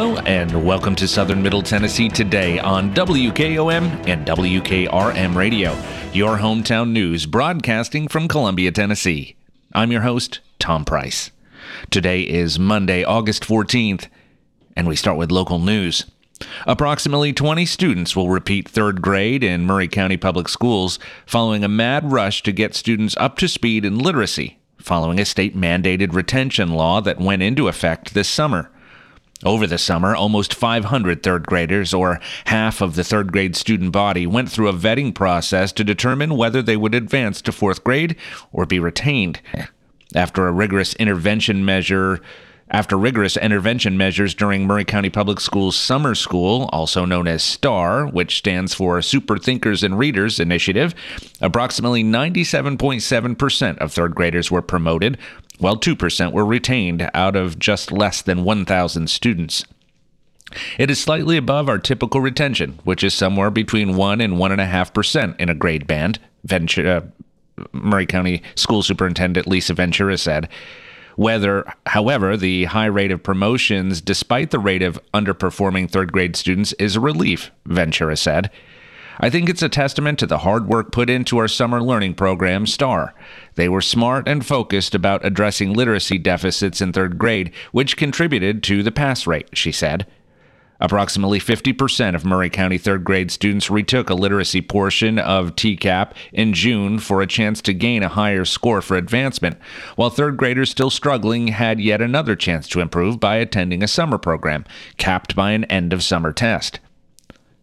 Hello, and welcome to Southern Middle Tennessee today on WKOM and WKRM Radio, your hometown news broadcasting from Columbia, Tennessee. I'm your host, Tom Price. Today is Monday, August 14th, and we start with local news. Approximately 20 students will repeat third grade in Maury County Public Schools following a mad rush to get students up to speed in literacy, following a state mandated retention law that went into effect this summer. Over the summer, almost 500 third graders, or half of the third grade student body, went through a vetting process to determine whether they would advance to fourth grade or be retained. After a rigorous intervention measure, after rigorous intervention measures during Maury County Public Schools Summer School, also known as STAR, which stands for Super Thinkers and Readers Initiative, approximately 97.7% of third graders were promoted, while 2% were retained out of just less than 1,000 students. It is slightly above our typical retention, which is somewhere between 1 and 1.5% in a grade band, Ventura, uh, Maury County School Superintendent Lisa Ventura said. Whether, however, the high rate of promotions, despite the rate of underperforming third grade students, is a relief, Ventura said. I think it's a testament to the hard work put into our summer learning program, STAR. They were smart and focused about addressing literacy deficits in third grade, which contributed to the pass rate, she said. Approximately 50% of Maury County third grade students retook a literacy portion of TCAP in June for a chance to gain a higher score for advancement, while third graders still struggling had yet another chance to improve by attending a summer program, capped by an end of summer test.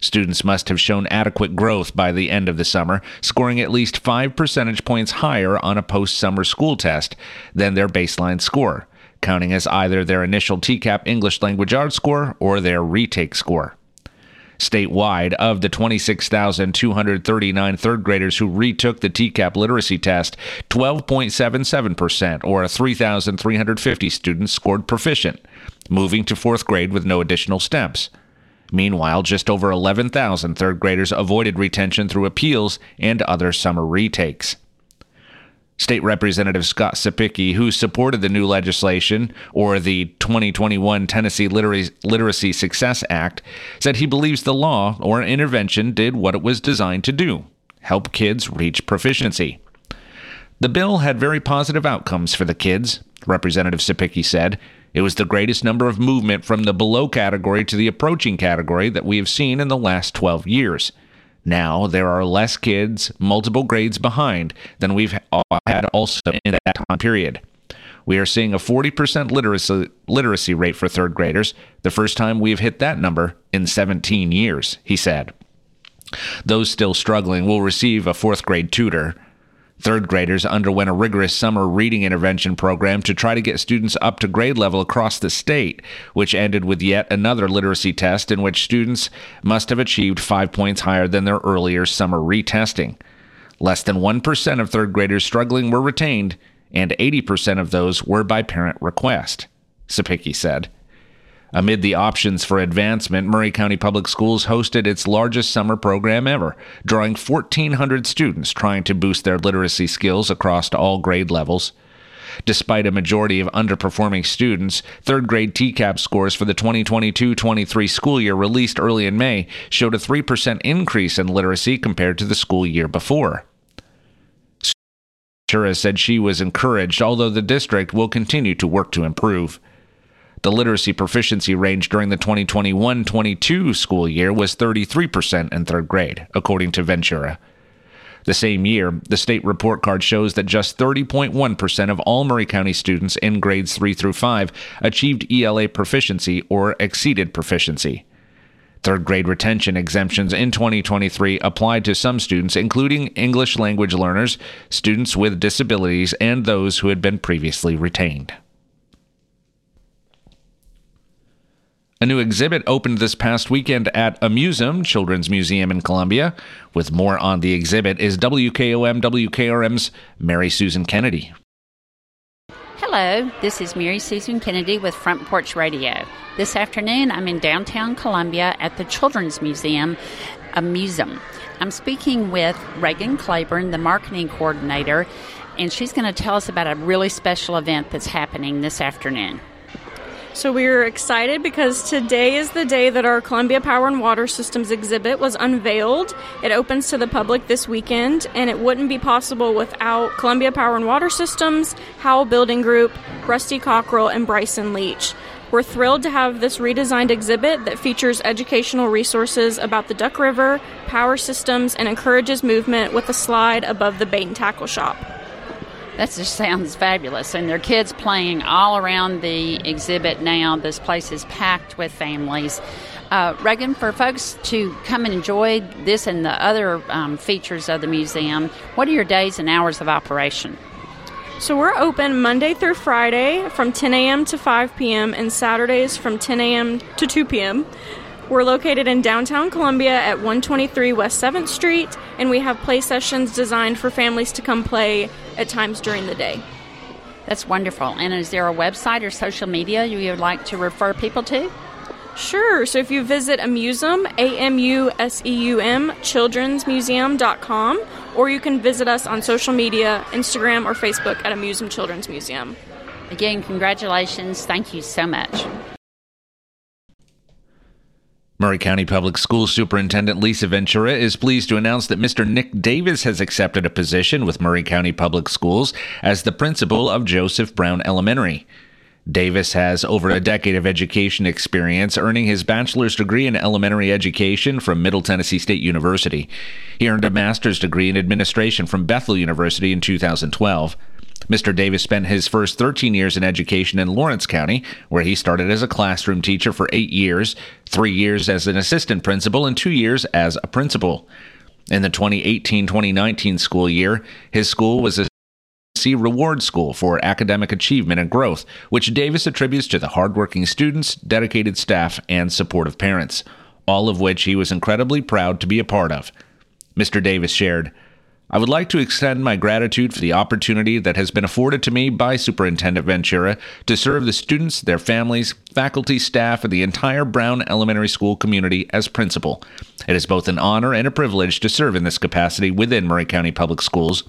Students must have shown adequate growth by the end of the summer, scoring at least 5 percentage points higher on a post summer school test than their baseline score counting as either their initial TCAP English Language Arts score or their retake score. Statewide, of the 26,239 third graders who retook the TCAP literacy test, 12.77%, or 3,350 students, scored proficient, moving to fourth grade with no additional steps. Meanwhile, just over 11,000 third graders avoided retention through appeals and other summer retakes. State Representative Scott Cepicky, who supported the new legislation or the 2021 Tennessee Literacy Success Act, said he believes the law or intervention did what it was designed to do help kids reach proficiency. The bill had very positive outcomes for the kids, Representative Cepicky said. It was the greatest number of movement from the below category to the approaching category that we have seen in the last 12 years. Now there are less kids multiple grades behind than we've had also in that time period. We are seeing a 40% literacy, literacy rate for third graders, the first time we've hit that number in 17 years, he said. Those still struggling will receive a fourth grade tutor. Third graders underwent a rigorous summer reading intervention program to try to get students up to grade level across the state, which ended with yet another literacy test in which students must have achieved five points higher than their earlier summer retesting. Less than 1% of third graders struggling were retained, and 80% of those were by parent request, Cepicky said. Amid the options for advancement, Maury County Public Schools hosted its largest summer program ever, drawing 1,400 students trying to boost their literacy skills across all grade levels. Despite a majority of underperforming students, third grade TCAP scores for the 2022 23 school year released early in May showed a 3% increase in literacy compared to the school year before. Shura said she was encouraged, although the district will continue to work to improve. The literacy proficiency range during the 2021 22 school year was 33% in third grade, according to Ventura. The same year, the state report card shows that just 30.1% of all Maury County students in grades 3 through 5 achieved ELA proficiency or exceeded proficiency. Third grade retention exemptions in 2023 applied to some students, including English language learners, students with disabilities, and those who had been previously retained. A new exhibit opened this past weekend at Amuseum Children's Museum in Columbia. With more on the exhibit is WKOM WKRM's Mary Susan Kennedy. Hello, this is Mary Susan Kennedy with Front Porch Radio. This afternoon I'm in downtown Columbia at the Children's Museum, Amuseum. I'm speaking with Reagan Claiborne, the marketing coordinator, and she's going to tell us about a really special event that's happening this afternoon. So we are excited because today is the day that our Columbia Power and Water Systems exhibit was unveiled. It opens to the public this weekend, and it wouldn't be possible without Columbia Power and Water Systems, Howell Building Group, Rusty Cockrell, and Bryson Leach. We're thrilled to have this redesigned exhibit that features educational resources about the Duck River, power systems, and encourages movement with a slide above the bait and tackle shop. That just sounds fabulous. And there are kids playing all around the exhibit now. This place is packed with families. Uh, Reagan, for folks to come and enjoy this and the other um, features of the museum, what are your days and hours of operation? So we're open Monday through Friday from 10 a.m. to 5 p.m. and Saturdays from 10 a.m. to 2 p.m. We're located in downtown Columbia at 123 West 7th Street, and we have play sessions designed for families to come play at times during the day. That's wonderful. And is there a website or social media you would like to refer people to? Sure. So if you visit Amuseum, A M U S E U M, childrensmuseum.com, or you can visit us on social media, Instagram or Facebook at Amuseum Children's Museum. Again, congratulations. Thank you so much. Maury County Public Schools Superintendent Lisa Ventura is pleased to announce that Mr. Nick Davis has accepted a position with Maury County Public Schools as the principal of Joseph Brown Elementary. Davis has over a decade of education experience, earning his bachelor's degree in elementary education from Middle Tennessee State University. He earned a master's degree in administration from Bethel University in 2012. Mr. Davis spent his first 13 years in education in Lawrence County, where he started as a classroom teacher for eight years, three years as an assistant principal, and two years as a principal. In the 2018 2019 school year, his school was a C Reward School for academic achievement and growth, which Davis attributes to the hardworking students, dedicated staff, and supportive parents, all of which he was incredibly proud to be a part of. Mr. Davis shared, I would like to extend my gratitude for the opportunity that has been afforded to me by Superintendent Ventura to serve the students, their families, faculty, staff, and the entire Brown Elementary School community as principal. It is both an honor and a privilege to serve in this capacity within Maury County Public Schools.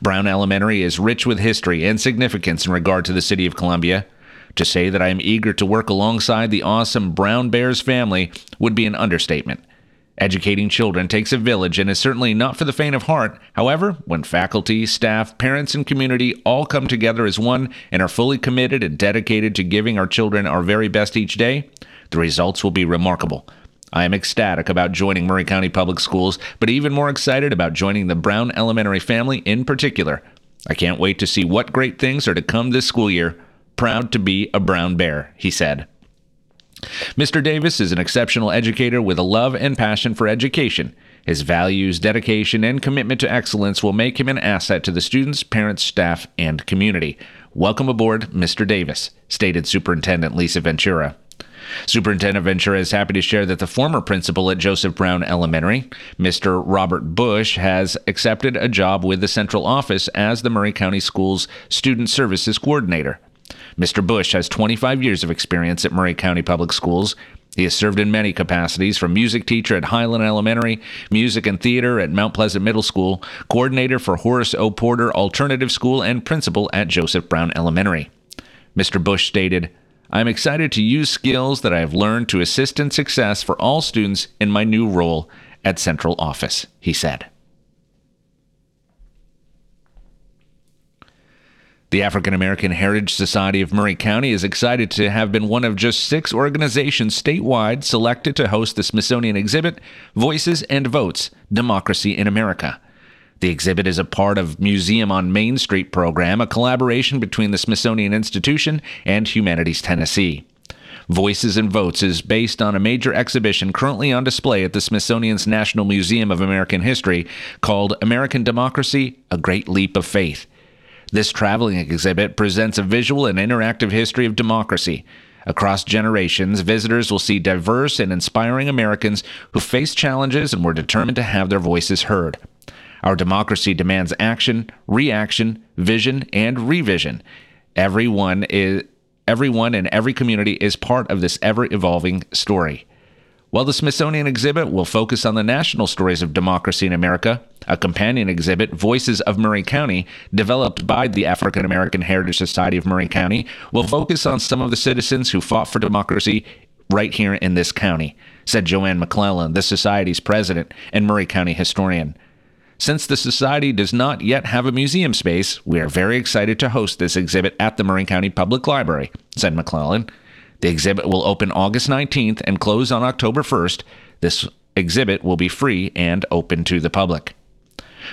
Brown Elementary is rich with history and significance in regard to the city of Columbia. To say that I am eager to work alongside the awesome Brown Bears family would be an understatement. Educating children takes a village and is certainly not for the faint of heart. However, when faculty, staff, parents, and community all come together as one and are fully committed and dedicated to giving our children our very best each day, the results will be remarkable. I am ecstatic about joining Maury County Public Schools, but even more excited about joining the Brown Elementary family in particular. I can't wait to see what great things are to come this school year. Proud to be a Brown Bear, he said. Mr. Davis is an exceptional educator with a love and passion for education. His values, dedication, and commitment to excellence will make him an asset to the students, parents, staff, and community. Welcome aboard, Mr. Davis, stated Superintendent Lisa Ventura. Superintendent Ventura is happy to share that the former principal at Joseph Brown Elementary, Mr. Robert Bush, has accepted a job with the central office as the Maury County Schools Student Services Coordinator. Mr. Bush has 25 years of experience at Maury County Public Schools. He has served in many capacities from music teacher at Highland Elementary, music and theater at Mount Pleasant Middle School, coordinator for Horace O. Porter Alternative School, and principal at Joseph Brown Elementary. Mr. Bush stated, I am excited to use skills that I have learned to assist in success for all students in my new role at Central Office, he said. The African American Heritage Society of Maury County is excited to have been one of just six organizations statewide selected to host the Smithsonian exhibit, Voices and Votes Democracy in America. The exhibit is a part of Museum on Main Street program, a collaboration between the Smithsonian Institution and Humanities Tennessee. Voices and Votes is based on a major exhibition currently on display at the Smithsonian's National Museum of American History called American Democracy A Great Leap of Faith. This traveling exhibit presents a visual and interactive history of democracy. Across generations, visitors will see diverse and inspiring Americans who faced challenges and were determined to have their voices heard. Our democracy demands action, reaction, vision, and revision. Everyone is everyone in every community is part of this ever evolving story. While the Smithsonian exhibit will focus on the national stories of democracy in America, a companion exhibit, Voices of Maury County, developed by the African American Heritage Society of Maury County, will focus on some of the citizens who fought for democracy right here in this county, said Joanne McClellan, the Society's president and Maury County historian. Since the Society does not yet have a museum space, we are very excited to host this exhibit at the Maury County Public Library, said McClellan. The exhibit will open August 19th and close on October 1st. This exhibit will be free and open to the public.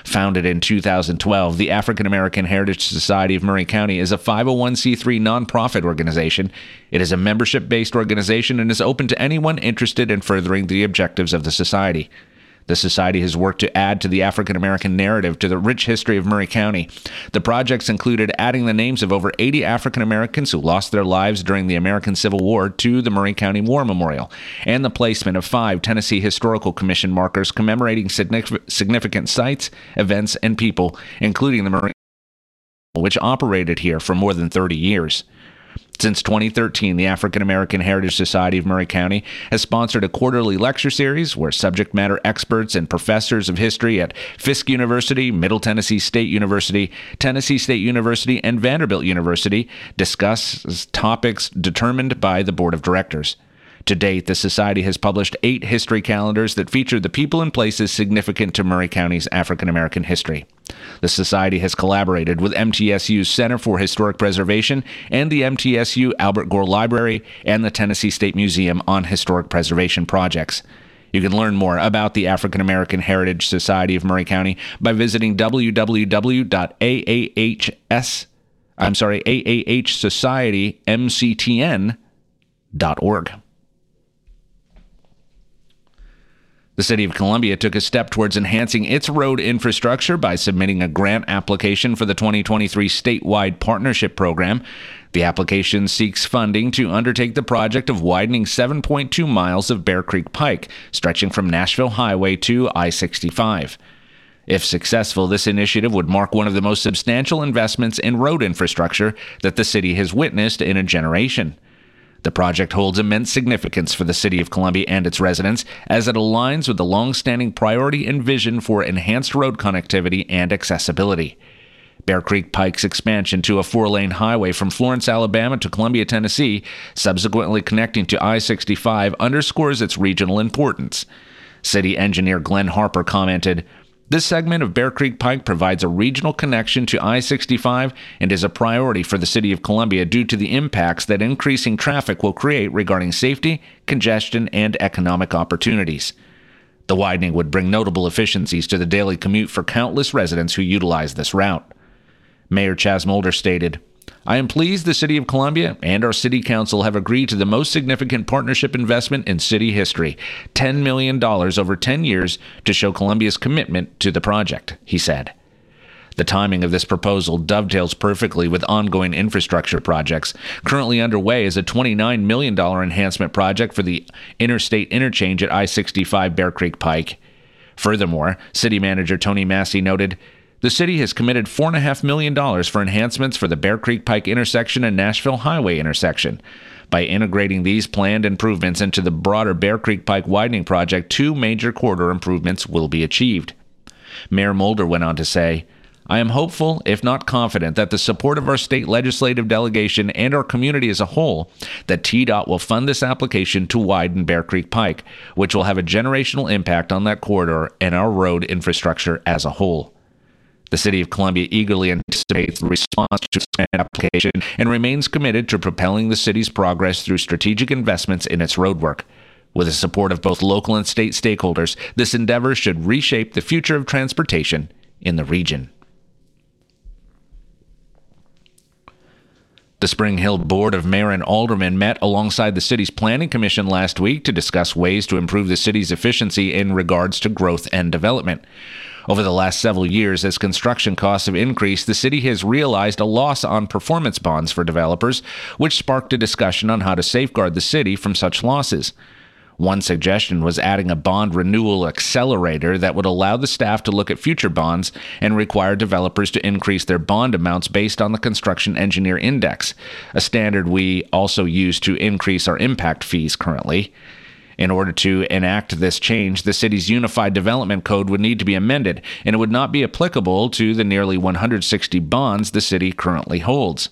Founded in 2012, the African American Heritage Society of Maury County is a 501c3 nonprofit organization. It is a membership based organization and is open to anyone interested in furthering the objectives of the society. The Society has worked to add to the African American narrative to the rich history of Maury County. The projects included adding the names of over 80 African Americans who lost their lives during the American Civil War to the Maury County War Memorial, and the placement of five Tennessee Historical Commission markers commemorating significant sites, events, and people, including the Maury which operated here for more than 30 years. Since 2013, the African American Heritage Society of Maury County has sponsored a quarterly lecture series where subject matter experts and professors of history at Fisk University, Middle Tennessee State University, Tennessee State University, and Vanderbilt University discuss topics determined by the board of directors. To date, the Society has published eight history calendars that feature the people and places significant to Maury County's African American history. The Society has collaborated with MTSU's Center for Historic Preservation and the MTSU Albert Gore Library and the Tennessee State Museum on historic preservation projects. You can learn more about the African American Heritage Society of Maury County by visiting www.aahs I'm sorry, aahsocietymctn.org. The City of Columbia took a step towards enhancing its road infrastructure by submitting a grant application for the 2023 statewide partnership program. The application seeks funding to undertake the project of widening 7.2 miles of Bear Creek Pike, stretching from Nashville Highway to I 65. If successful, this initiative would mark one of the most substantial investments in road infrastructure that the city has witnessed in a generation. The project holds immense significance for the City of Columbia and its residents as it aligns with the long-standing priority and vision for enhanced road connectivity and accessibility. Bear Creek Pike's expansion to a four lane highway from Florence, Alabama to Columbia, Tennessee, subsequently connecting to I 65, underscores its regional importance. City engineer Glenn Harper commented this segment of Bear Creek Pike provides a regional connection to I 65 and is a priority for the City of Columbia due to the impacts that increasing traffic will create regarding safety, congestion, and economic opportunities. The widening would bring notable efficiencies to the daily commute for countless residents who utilize this route. Mayor Chaz Molder stated, I am pleased the City of Columbia and our City Council have agreed to the most significant partnership investment in city history $10 million over 10 years to show Columbia's commitment to the project, he said. The timing of this proposal dovetails perfectly with ongoing infrastructure projects. Currently underway is a $29 million enhancement project for the interstate interchange at I 65 Bear Creek Pike. Furthermore, City Manager Tony Massey noted the city has committed $4.5 million for enhancements for the Bear Creek Pike intersection and Nashville Highway intersection. By integrating these planned improvements into the broader Bear Creek Pike widening project, two major corridor improvements will be achieved. Mayor Molder went on to say, I am hopeful, if not confident, that the support of our state legislative delegation and our community as a whole, that TDOT will fund this application to widen Bear Creek Pike, which will have a generational impact on that corridor and our road infrastructure as a whole. The City of Columbia eagerly anticipates the response to its application and remains committed to propelling the city's progress through strategic investments in its roadwork. With the support of both local and state stakeholders, this endeavor should reshape the future of transportation in the region. The Spring Hill Board of Mayor and Aldermen met alongside the city's Planning Commission last week to discuss ways to improve the city's efficiency in regards to growth and development. Over the last several years, as construction costs have increased, the city has realized a loss on performance bonds for developers, which sparked a discussion on how to safeguard the city from such losses. One suggestion was adding a bond renewal accelerator that would allow the staff to look at future bonds and require developers to increase their bond amounts based on the Construction Engineer Index, a standard we also use to increase our impact fees currently. In order to enact this change, the city's Unified Development Code would need to be amended, and it would not be applicable to the nearly 160 bonds the city currently holds.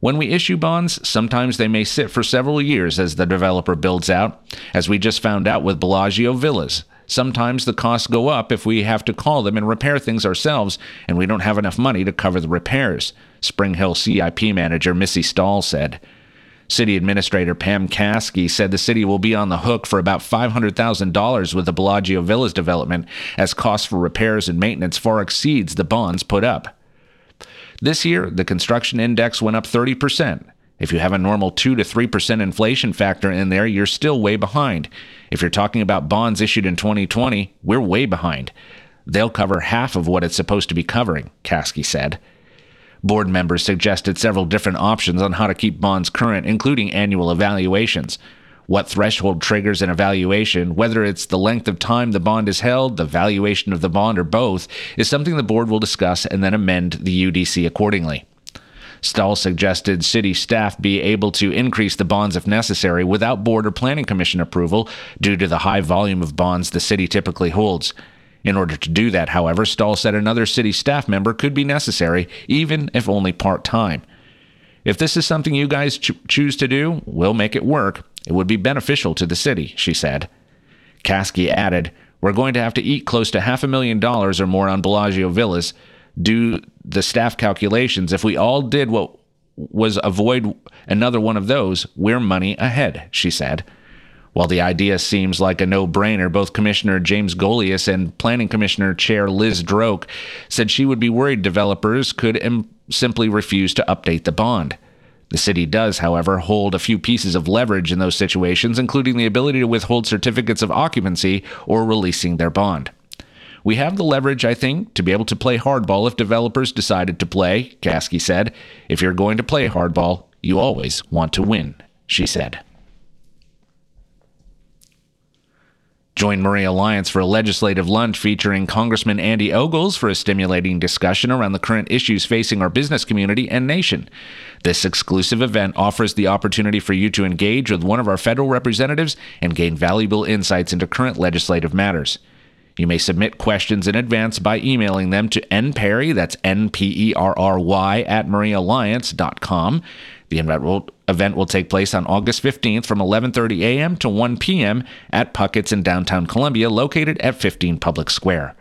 When we issue bonds, sometimes they may sit for several years as the developer builds out, as we just found out with Bellagio Villas. Sometimes the costs go up if we have to call them and repair things ourselves, and we don't have enough money to cover the repairs, Spring Hill CIP manager Missy Stahl said. City Administrator Pam Caskie said the city will be on the hook for about $500,000 with the Bellagio Villas development, as costs for repairs and maintenance far exceeds the bonds put up. This year, the construction index went up 30%. If you have a normal 2 to 3% inflation factor in there, you're still way behind. If you're talking about bonds issued in 2020, we're way behind. They'll cover half of what it's supposed to be covering, Kasky said. Board members suggested several different options on how to keep bonds current, including annual evaluations. What threshold triggers an evaluation, whether it's the length of time the bond is held, the valuation of the bond, or both, is something the board will discuss and then amend the UDC accordingly. Stahl suggested city staff be able to increase the bonds if necessary without board or planning commission approval due to the high volume of bonds the city typically holds. In order to do that, however, Stahl said another city staff member could be necessary, even if only part time. If this is something you guys ch- choose to do, we'll make it work. It would be beneficial to the city, she said. Caskie added, We're going to have to eat close to half a million dollars or more on Bellagio Villas. Do the staff calculations. If we all did what was avoid another one of those, we're money ahead, she said. While the idea seems like a no brainer, both Commissioner James Golias and Planning Commissioner Chair Liz Droke said she would be worried developers could Im- simply refuse to update the bond. The city does, however, hold a few pieces of leverage in those situations, including the ability to withhold certificates of occupancy or releasing their bond. We have the leverage, I think, to be able to play hardball if developers decided to play, Caskie said. If you're going to play hardball, you always want to win, she said. Join Maury Alliance for a legislative lunch featuring Congressman Andy Ogles for a stimulating discussion around the current issues facing our business community and nation. This exclusive event offers the opportunity for you to engage with one of our federal representatives and gain valuable insights into current legislative matters. You may submit questions in advance by emailing them to nperry, that's N-P-E-R-R-Y, at mauryalliance.com. The event will, event will take place on August 15th from 11:30 a.m. to 1 p.m. at Puckett's in downtown Columbia, located at 15 Public Square.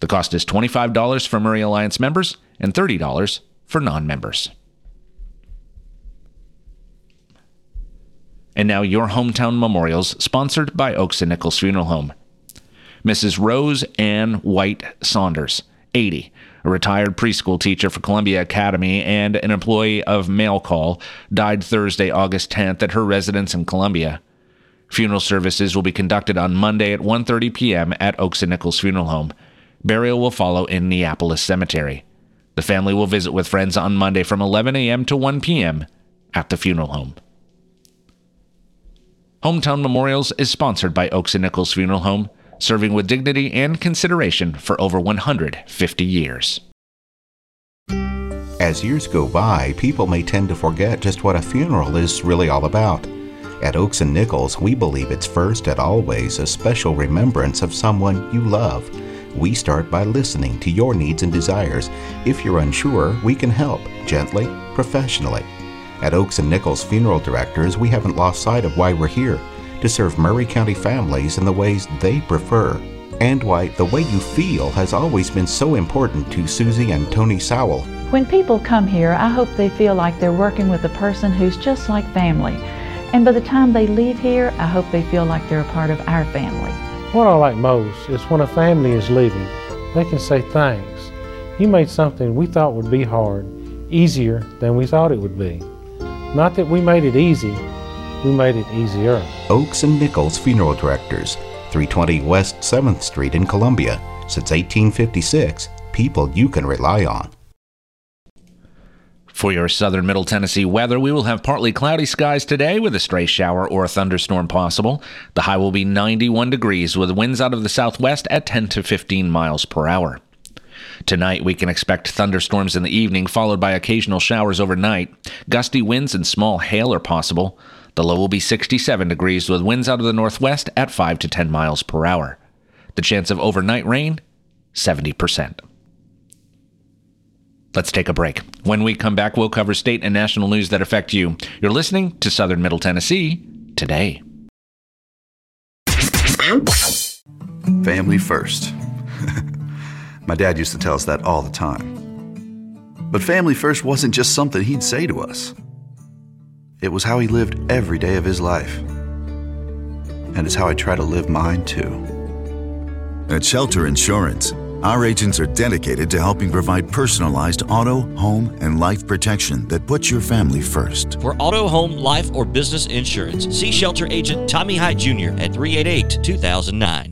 The cost is $25 for Maury Alliance members and $30 for non-members. And now your hometown memorials, sponsored by Oakes and Nichols Funeral Home. Mrs. Rose Ann White Saunders, 80, a retired preschool teacher for Columbia Academy and an employee of Mail Call, died Thursday, August 10th at her residence in Columbia. Funeral services will be conducted on Monday at 1:30 p.m. at Oakes and Nichols Funeral Home. Burial will follow in Neapolis Cemetery. The family will visit with friends on Monday from 11 a.m. to 1 p.m. at the funeral home. Hometown Memorials is sponsored by Oakes and Nichols Funeral Home serving with dignity and consideration for over 150 years. As years go by, people may tend to forget just what a funeral is really all about. At Oakes and Nichols, we believe it's first and always a special remembrance of someone you love. We start by listening to your needs and desires. If you're unsure, we can help gently, professionally. At Oakes and Nichols Funeral Directors, we haven't lost sight of why we're here to serve Maury County families in the ways they prefer, and why the way you feel has always been so important to Susie and Tony Sowell. When people come here, I hope they feel like they're working with a person who's just like family. And by the time they leave here, I hope they feel like they're a part of our family. What I like most is when a family is leaving, they can say thanks. You made something we thought would be hard easier than we thought it would be. Not that we made it easy, we made it easier. Oakes and Nichols Funeral Directors, 320 West 7th Street in Columbia. Since 1856, people you can rely on. For your southern middle Tennessee weather, we will have partly cloudy skies today with a stray shower or a thunderstorm possible. The high will be 91 degrees with winds out of the southwest at 10 to 15 miles per hour. Tonight, we can expect thunderstorms in the evening, followed by occasional showers overnight. Gusty winds and small hail are possible. The low will be 67 degrees with winds out of the northwest at 5 to 10 miles per hour. The chance of overnight rain, 70%. Let's take a break. When we come back, we'll cover state and national news that affect you. You're listening to Southern Middle Tennessee today. Family first. My dad used to tell us that all the time. But family first wasn't just something he'd say to us, it was how he lived every day of his life. And it's how I try to live mine too. At Shelter Insurance, our agents are dedicated to helping provide personalized auto, home, and life protection that puts your family first. For auto, home, life, or business insurance, see Shelter Agent Tommy Hyde Jr. at 388 2009.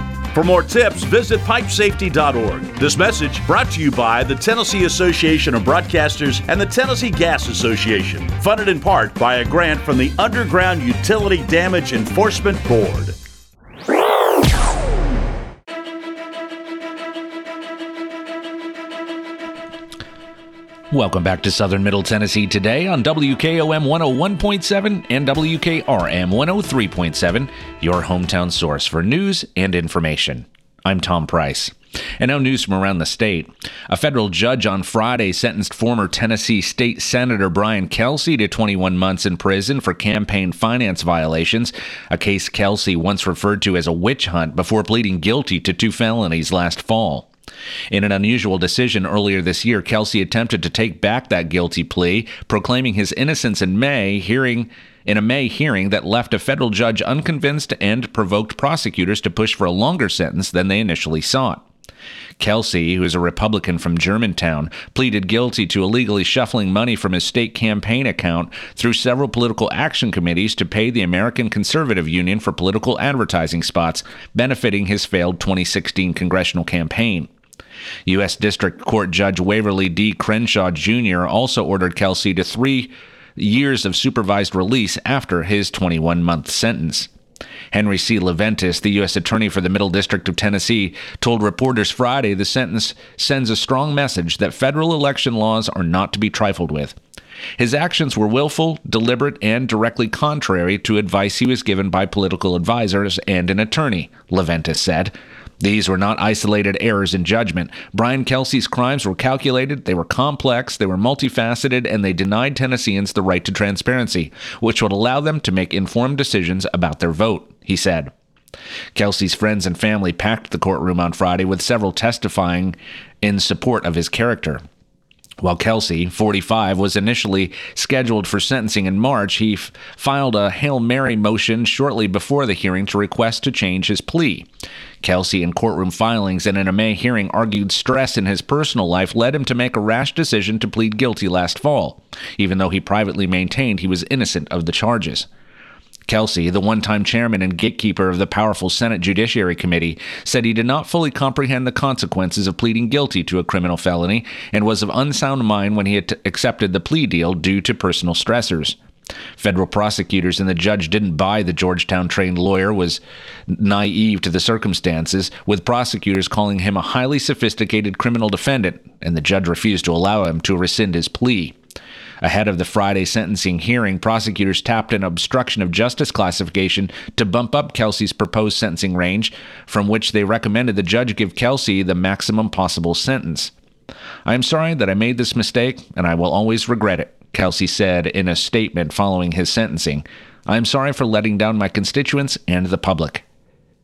For more tips, visit pipesafety.org. This message brought to you by the Tennessee Association of Broadcasters and the Tennessee Gas Association, funded in part by a grant from the Underground Utility Damage Enforcement Board. Welcome back to Southern Middle Tennessee today on WKOM 101.7 and WKRM 103.7, your hometown source for news and information. I'm Tom Price. And now news from around the state. A federal judge on Friday sentenced former Tennessee State Senator Brian Kelsey to 21 months in prison for campaign finance violations, a case Kelsey once referred to as a witch hunt before pleading guilty to two felonies last fall. In an unusual decision earlier this year, Kelsey attempted to take back that guilty plea, proclaiming his innocence in May, hearing in a May hearing that left a federal judge unconvinced and provoked prosecutors to push for a longer sentence than they initially sought. Kelsey, who is a Republican from Germantown, pleaded guilty to illegally shuffling money from his state campaign account through several political action committees to pay the American Conservative Union for political advertising spots benefiting his failed 2016 congressional campaign. U.S. District Court Judge Waverly D. Crenshaw Jr. also ordered Kelsey to three years of supervised release after his 21 month sentence. Henry C. Leventis, the U.S. Attorney for the Middle District of Tennessee, told reporters Friday the sentence sends a strong message that federal election laws are not to be trifled with. His actions were willful, deliberate, and directly contrary to advice he was given by political advisers and an attorney, Leventis said. These were not isolated errors in judgment. Brian Kelsey's crimes were calculated, they were complex, they were multifaceted, and they denied Tennesseans the right to transparency, which would allow them to make informed decisions about their vote, he said. Kelsey's friends and family packed the courtroom on Friday with several testifying in support of his character. While Kelsey, 45, was initially scheduled for sentencing in March, he f- filed a Hail Mary motion shortly before the hearing to request to change his plea. Kelsey, in courtroom filings and in a May hearing, argued stress in his personal life led him to make a rash decision to plead guilty last fall, even though he privately maintained he was innocent of the charges. Kelsey, the one time chairman and gatekeeper of the powerful Senate Judiciary Committee, said he did not fully comprehend the consequences of pleading guilty to a criminal felony and was of unsound mind when he had accepted the plea deal due to personal stressors. Federal prosecutors and the judge didn't buy the Georgetown trained lawyer was naive to the circumstances, with prosecutors calling him a highly sophisticated criminal defendant, and the judge refused to allow him to rescind his plea. Ahead of the Friday sentencing hearing, prosecutors tapped an obstruction of justice classification to bump up Kelsey's proposed sentencing range, from which they recommended the judge give Kelsey the maximum possible sentence. I am sorry that I made this mistake, and I will always regret it, Kelsey said in a statement following his sentencing. I am sorry for letting down my constituents and the public.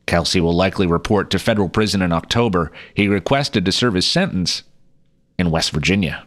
Kelsey will likely report to federal prison in October. He requested to serve his sentence in West Virginia.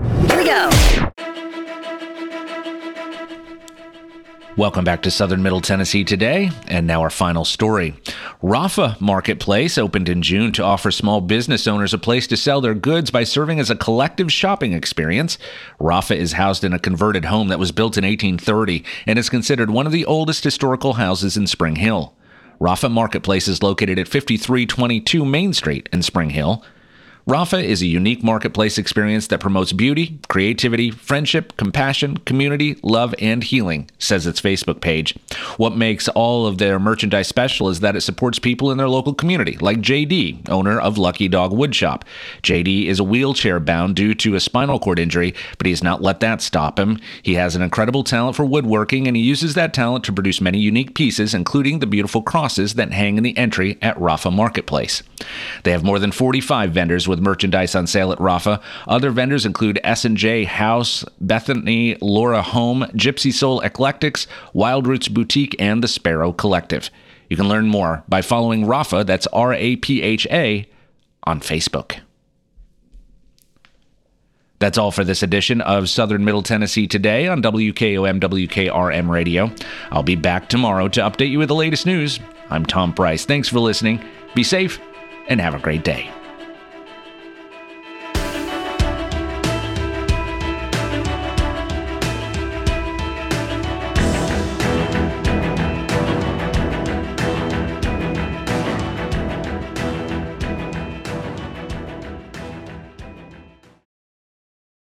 Here we go. Welcome back to Southern Middle Tennessee today, and now our final story. Rapha Marketplace opened in June to offer small business owners a place to sell their goods by serving as a collective shopping experience. Rapha is housed in a converted home that was built in 1830 and is considered one of the oldest historical houses in Spring Hill. Rapha Marketplace is located at 5322 Main Street in Spring Hill. Rapha is a unique marketplace experience that promotes beauty, creativity, friendship, compassion, community, love, and healing, says its Facebook page. What makes all of their merchandise special is that it supports people in their local community, like JD, owner of Lucky Dog Woodshop. JD is a wheelchair bound due to a spinal cord injury, but he has not let that stop him. He has an incredible talent for woodworking, and he uses that talent to produce many unique pieces, including the beautiful crosses that hang in the entry at Rapha Marketplace. They have more than 45 vendors with merchandise on sale at Rapha. Other vendors include S&J House, Bethany Laura Home, Gypsy Soul Eclectics, Wild Roots Boutique, and the Sparrow Collective. You can learn more by following Rapha, that's R A P H A, on Facebook. That's all for this edition of Southern Middle Tennessee Today on WKOM WKRM Radio. I'll be back tomorrow to update you with the latest news. I'm Tom Price. Thanks for listening. Be safe and have a great day.